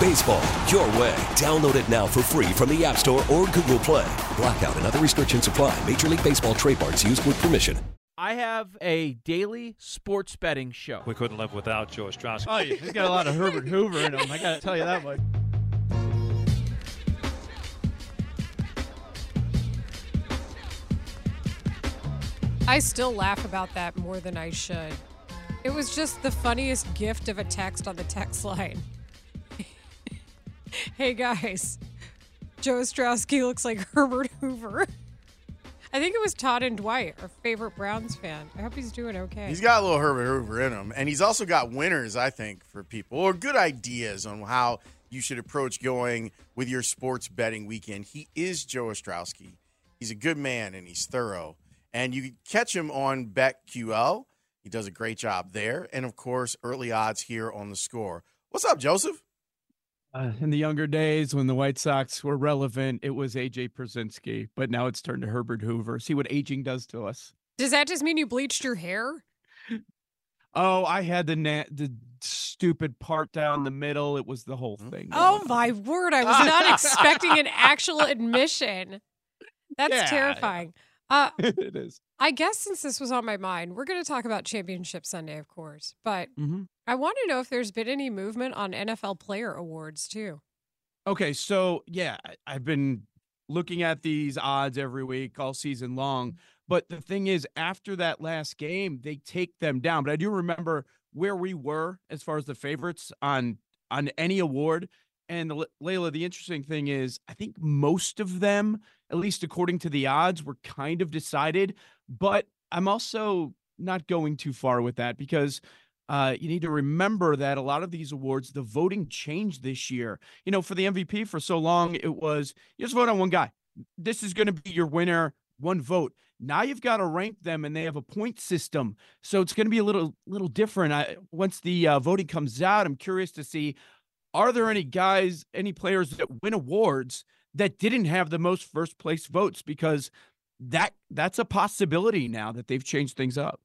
Baseball, your way. Download it now for free from the App Store or Google Play. Blackout and other restrictions apply. Major League Baseball trademarks used with permission. I have a daily sports betting show. We couldn't live without Joe Strauss. Oh, yeah, he's got a lot of Herbert Hoover in him. I got to tell you that much. I still laugh about that more than I should. It was just the funniest gift of a text on the text line. hey guys, Joe Ostrowski looks like Herbert Hoover. I think it was Todd and Dwight, our favorite Browns fan. I hope he's doing okay. He's got a little Herbert Hoover in him, and he's also got winners, I think, for people or good ideas on how you should approach going with your sports betting weekend. He is Joe Ostrowski. He's a good man and he's thorough, and you can catch him on BetQL. He does a great job there, and of course, early odds here on the score. What's up, Joseph? Uh, in the younger days when the White Sox were relevant, it was AJ Pierzynski, but now it's turned to Herbert Hoover. See what aging does to us. Does that just mean you bleached your hair? Oh, I had the na- the stupid part down the middle. It was the whole thing. Oh my word! I was not expecting an actual admission. That's Yeah. terrifying. Uh, it is. I guess since this was on my mind, we're going to talk about Championship Sunday, of course. But Mhm. I want to know if there's been any movement on NFL player awards too. Okay, so yeah, I've been looking at these odds every week all season long. But the thing is, after that last game, they take them down. But I do remember where we were as far as the favorites on on any award. And Leila, the interesting thing is, I think most of them, at least according to the odds, were kind of decided. But I'm also not going too far with that because uh, you need to remember that a lot of these awards, the voting changed this year. You know, for the MVP for so long, it was you just vote on one guy. This is going to be your winner, one vote. Now you've got to rank them, and they have a point system, so it's going to be a little little different. I, once the uh, voting comes out, I'm curious to see are there any guys, any players that win awards that didn't have the most first place votes because that that's a possibility now that they've changed things up.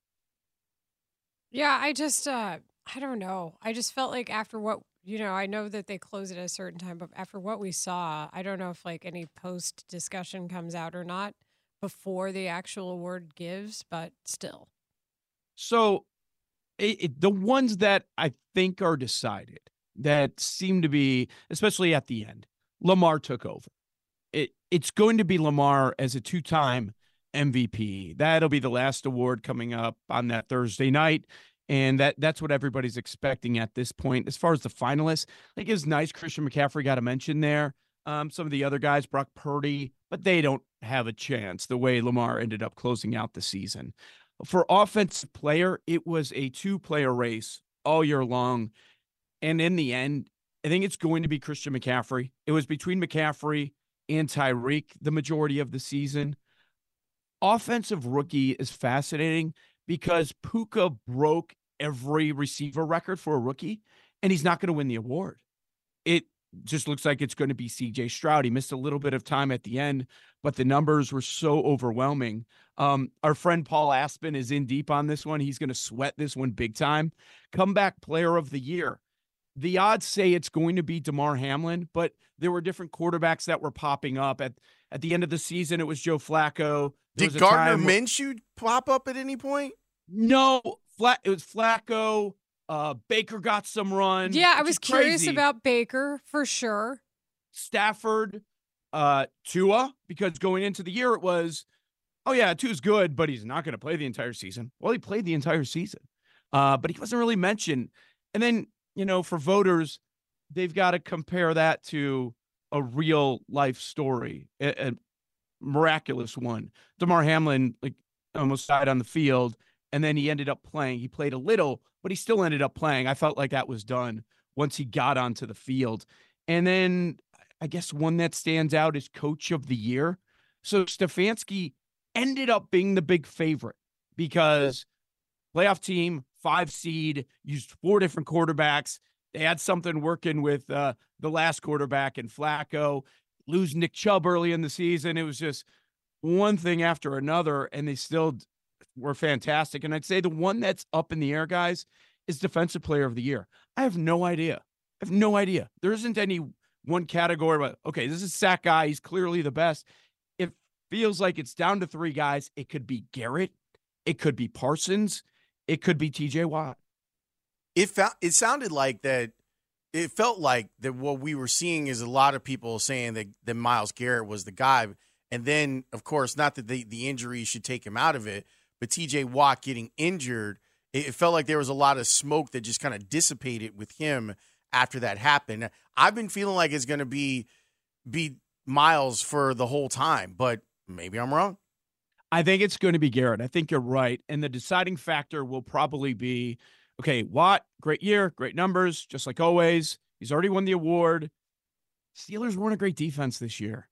Yeah, I just uh I don't know. I just felt like after what you know, I know that they close at a certain time, but after what we saw, I don't know if like any post discussion comes out or not before the actual award gives, but still. So, it, it, the ones that I think are decided that seem to be, especially at the end, Lamar took over. It it's going to be Lamar as a two-time MVP. That'll be the last award coming up on that Thursday night. And that that's what everybody's expecting at this point. As far as the finalists, think it's nice Christian McCaffrey got a mention there. Um, some of the other guys, Brock Purdy, but they don't have a chance the way Lamar ended up closing out the season. For offensive player, it was a two player race all year long. And in the end, I think it's going to be Christian McCaffrey. It was between McCaffrey and Tyreek the majority of the season. Offensive rookie is fascinating because Puka broke every receiver record for a rookie, and he's not going to win the award. It just looks like it's going to be CJ Stroud. He missed a little bit of time at the end, but the numbers were so overwhelming. Um, our friend Paul Aspen is in deep on this one. He's going to sweat this one big time. Comeback player of the year. The odds say it's going to be Damar Hamlin, but there were different quarterbacks that were popping up at at the end of the season. It was Joe Flacco. There Did Gardner where- Minshew pop up at any point? No, flat. It was Flacco. Uh, Baker got some run. Yeah, I was curious crazy. about Baker for sure. Stafford, uh, Tua, because going into the year it was, oh yeah, Tua's good, but he's not going to play the entire season. Well, he played the entire season, uh, but he wasn't really mentioned. And then you know, for voters, they've got to compare that to a real life story, a, a miraculous one. Damar Hamlin like almost died on the field, and then he ended up playing. He played a little, but he still ended up playing. I felt like that was done once he got onto the field. And then I guess one that stands out is coach of the year. So Stefanski ended up being the big favorite because playoff team, five seed, used four different quarterbacks. They had something working with uh, the last quarterback and Flacco. Lose Nick Chubb early in the season. It was just one thing after another, and they still were fantastic. And I'd say the one that's up in the air, guys, is defensive player of the year. I have no idea. I have no idea. There isn't any one category, but okay, this is sack guy. He's clearly the best. It feels like it's down to three guys. It could be Garrett. It could be Parsons. It could be TJ Watt. It felt it sounded like that it felt like that what we were seeing is a lot of people saying that, that Myles Garrett was the guy. And then, of course, not that the, the injury should take him out of it, but TJ Watt getting injured, it, it felt like there was a lot of smoke that just kind of dissipated with him after that happened. I've been feeling like it's going to be be Myles for the whole time, but maybe I'm wrong. I think it's going to be Garrett. I think you're right. And the deciding factor will probably be okay, Watt, great year, great numbers, just like always. He's already won the award. Steelers weren't a great defense this year.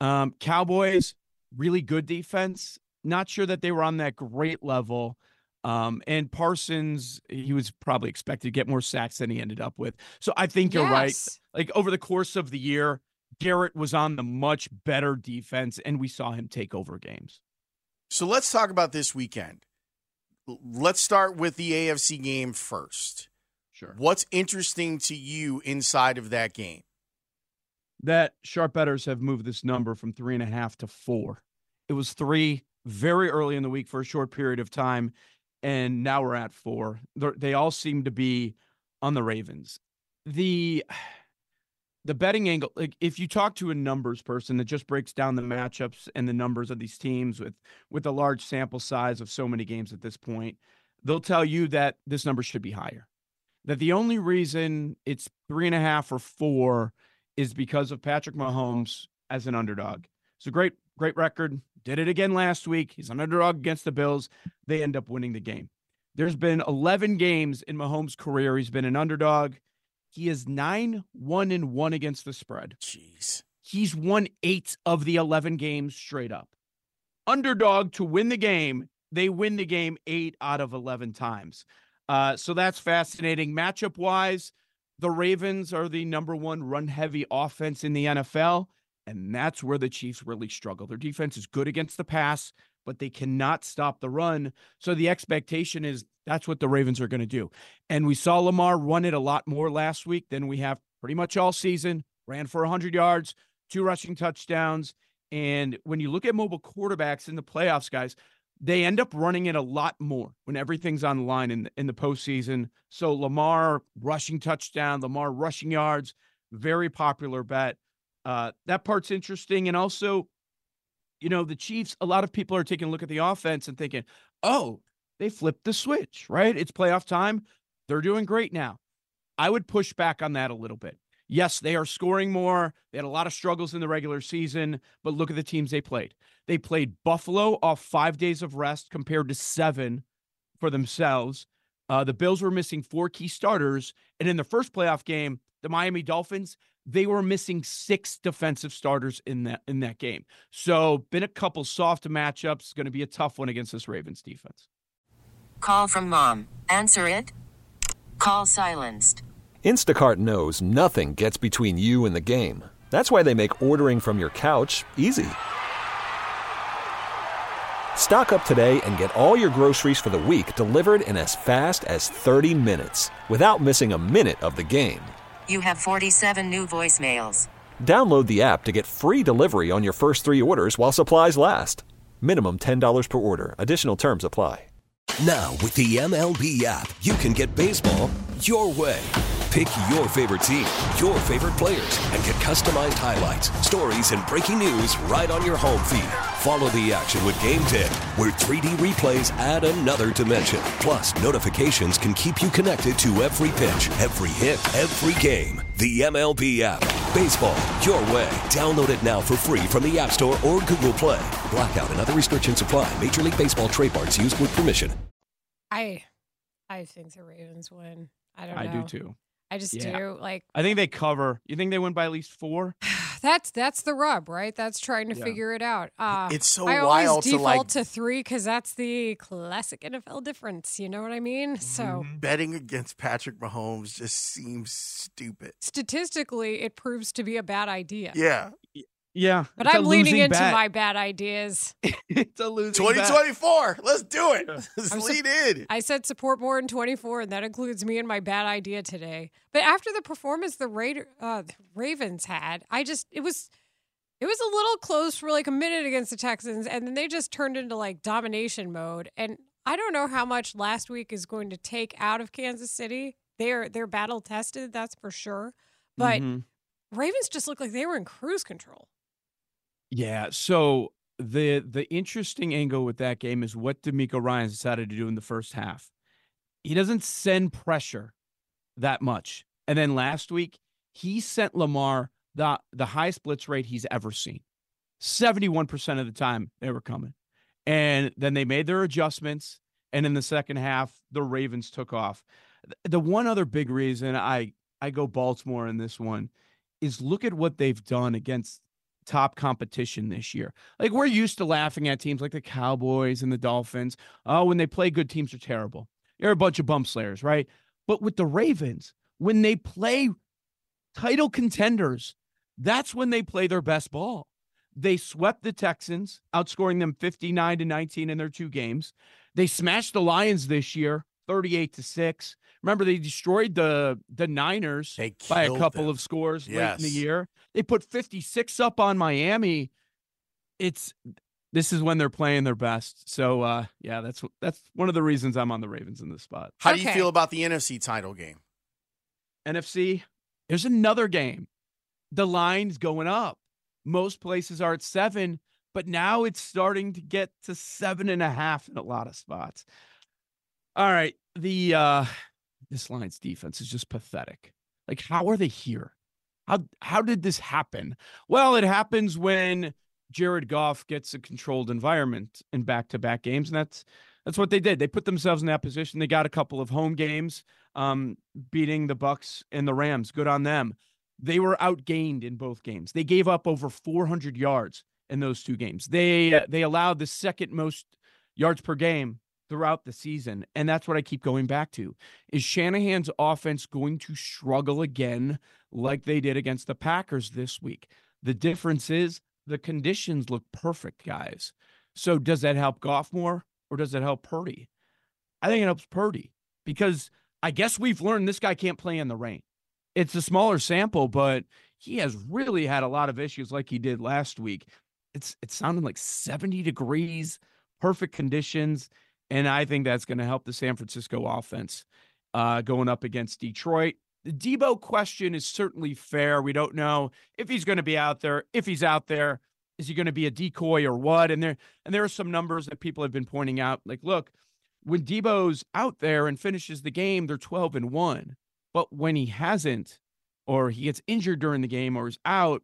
Um, Cowboys, really good defense. Not sure that they were on that great level. Um, and Parsons, he was probably expected to get more sacks than he ended up with. So I think you're right. Like over the course of the year, Garrett was on the much better defense, and we saw him take over games. So let's talk about this weekend. Let's start with the AFC game first. Sure. What's interesting to you inside of that game? That sharp bettors have moved this number from three and a half to four. It was three very early in the week for a short period of time, and now we're at 4 They're, they all seem to be on the Ravens. The the betting angle like if you talk to a numbers person that just breaks down the matchups and the numbers of these teams with with a large sample size of so many games at this point they'll tell you that this number should be higher. That the only reason it's three and a half or four is because of patrick mahomes as an underdog. It's a great great record. Did it again last week. He's an underdog against the bills. They end up winning the game. There's been 11 games in mahomes career. He's been an underdog he is nine, one, and one against the spread. Jeez. He's won eight of the 11 games straight up. Underdog to win the game. They win the game eight out of 11 times. Uh, so that's fascinating. Matchup wise, the Ravens are the number one run heavy offense in the NFL. And that's where the Chiefs really struggle. Their defense is good against the pass, but they cannot stop the run. So the expectation is that's what the Ravens are going to do. And we saw Lamar run it a lot more last week than we have pretty much all season. Ran for 100 yards, two rushing touchdowns. And when you look at mobile quarterbacks in the playoffs, guys, they end up running it a lot more when everything's on the line in the, in the postseason. So Lamar rushing touchdown, Lamar rushing yards, very popular bet. Uh, that part's interesting. And also, you know, the Chiefs, a lot of people are taking a look at the offense and thinking, oh, they flipped the switch, right? It's playoff time. They're doing great now. I would push back on that a little bit. Yes, they are scoring more. They had a lot of struggles in the regular season, but look at the teams they played. They played Buffalo off five days of rest compared to seven for themselves. Uh, the Bills were missing four key starters. And in the first playoff game, the Miami Dolphins, they were missing six defensive starters in that in that game. So been a couple soft matchups. Going to be a tough one against this Ravens defense. Call from mom. Answer it. Call silenced. Instacart knows nothing gets between you and the game. That's why they make ordering from your couch easy. Stock up today and get all your groceries for the week delivered in as fast as 30 minutes without missing a minute of the game. You have 47 new voicemails. Download the app to get free delivery on your first three orders while supplies last. Minimum $10 per order. Additional terms apply. Now, with the MLB app, you can get baseball your way. Pick your favorite team, your favorite players, and get customized highlights, stories, and breaking news right on your home feed. Follow the action with Game Tip, where 3D replays add another dimension. Plus, notifications can keep you connected to every pitch, every hit, every game. The MLB app. Baseball, your way. Download it now for free from the App Store or Google Play. Blackout and other restrictions apply. Major League Baseball trademarks used with permission. I I think the Ravens win. I don't know. I do too. I just Yeah. do. Like I think they cover. You think they win by at least four? that's that's the rub, right? That's trying to Yeah. figure it out. Uh, It's so I always wild to, default like- to three because that's the classic NFL difference. You know what I mean? So Mm-hmm. Betting against Patrick Mahomes just seems stupid. statistically, it proves to be a bad idea. Yeah. Yeah, But it's a I'm leaning into bet. my bad ideas. it's a losing bet. 2024. Let's do it. Yeah. Let's I'm lead in. I said support more in 24, and that includes me and my bad idea today. But after the performance the Raider, uh, the Ravens had, I just it was it was a little close for like a minute against the Texans, and then they just turned into like domination mode. And I don't know how much last week is going to take out of Kansas City. They're they're battle tested, that's for sure. But Mhm. Ravens just looked like they were in cruise control. Yeah. So the the interesting angle with that game is what DeMeco Ryans decided to do in the first half. He doesn't send pressure that much. And then last week, he sent Lamar the the highest blitz rate he's ever seen. 71% of the time they were coming. And then they made their adjustments. And in the second half, the Ravens took off. The one other big reason I I go Baltimore in this one is look at what they've done against top competition this year. Like we're used to laughing at teams like the Cowboys and the Dolphins. Oh, when they play good teams are terrible. They're a bunch of bump slayers, right? But with the Ravens, when they play title contenders, that's when they play their best ball. They swept the Texans, outscoring them 59 to 19 in their two games. They smashed the Lions this year, 38 to 6. Remember, they destroyed the the Niners by a couple them. of scores late in the year. They put 56 up on Miami. It's this is when they're playing their best. So uh yeah, that's that's one of the reasons I'm on the Ravens in this spot. How do you feel about the NFC title game? NFC, there's another game. The line's going up. Most places are at seven, but now it's starting to get to seven and a half in a lot of spots. All right. The uh this Lions' defense is just pathetic. Like, how are they here? How how did this happen? Well, it happens when Jared Goff gets a controlled environment in back-to-back games, and that's that's what they did. They put themselves in that position. They got a couple of home games, um, beating the Bucks and the Rams. Good on them. They were outgained in both games. They gave up over 400 yards in those two games. They they allowed the second most yards per game throughout the season, and that's what I keep going back to. Is Shanahan's offense going to struggle again like they did against the Packers this week? The difference is the conditions look perfect, guys. So does that help Goff more or does it help Purdy? I think it helps Purdy because I guess we've learned this guy can't play in the rain. It's a smaller sample, but he has really had a lot of issues like he did last week. It's it sounded like 70 degrees, perfect conditions, and I think that's going to help the San Francisco offense uh, going up against Detroit. The Debo question is certainly fair. We don't know if he's going to be out there. If he's out there, is he going to be a decoy or what? And there and there are some numbers that people have been pointing out. Like, look, when Debo's out there and finishes the game, they're 12 and 1. But when he hasn't, or he gets injured during the game or is out,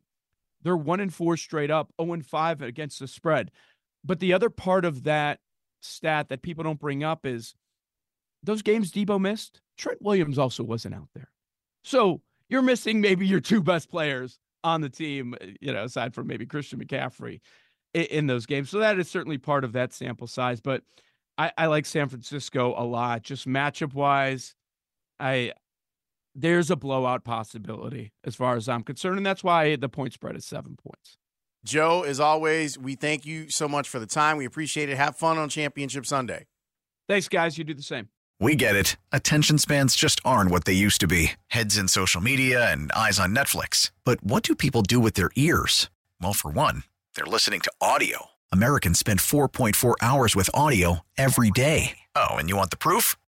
they're one and four straight up, 0 and 5 against the spread. But the other part of that stat that people don't bring up is those games Debo missed, Trent Williams also wasn't out there. So you're missing maybe your two best players on the team, uh, you know, aside from maybe Christian McCaffrey in, in those games. So that is certainly part of that sample size. But I, I like San Francisco a lot, just matchup wise. I there's a blowout possibility as far as I'm concerned, and that's why the point spread is seven points. Joe, as always, we thank you so much for the time. We appreciate it. Have fun on Championship Sunday. Thanks, guys. You do the same. We get it. Attention spans just aren't what they used to be heads in social media and eyes on Netflix. But what do people do with their ears? Well, for one, they're listening to audio. Americans spend 4.4 hours with audio every day. Oh, and you want the proof?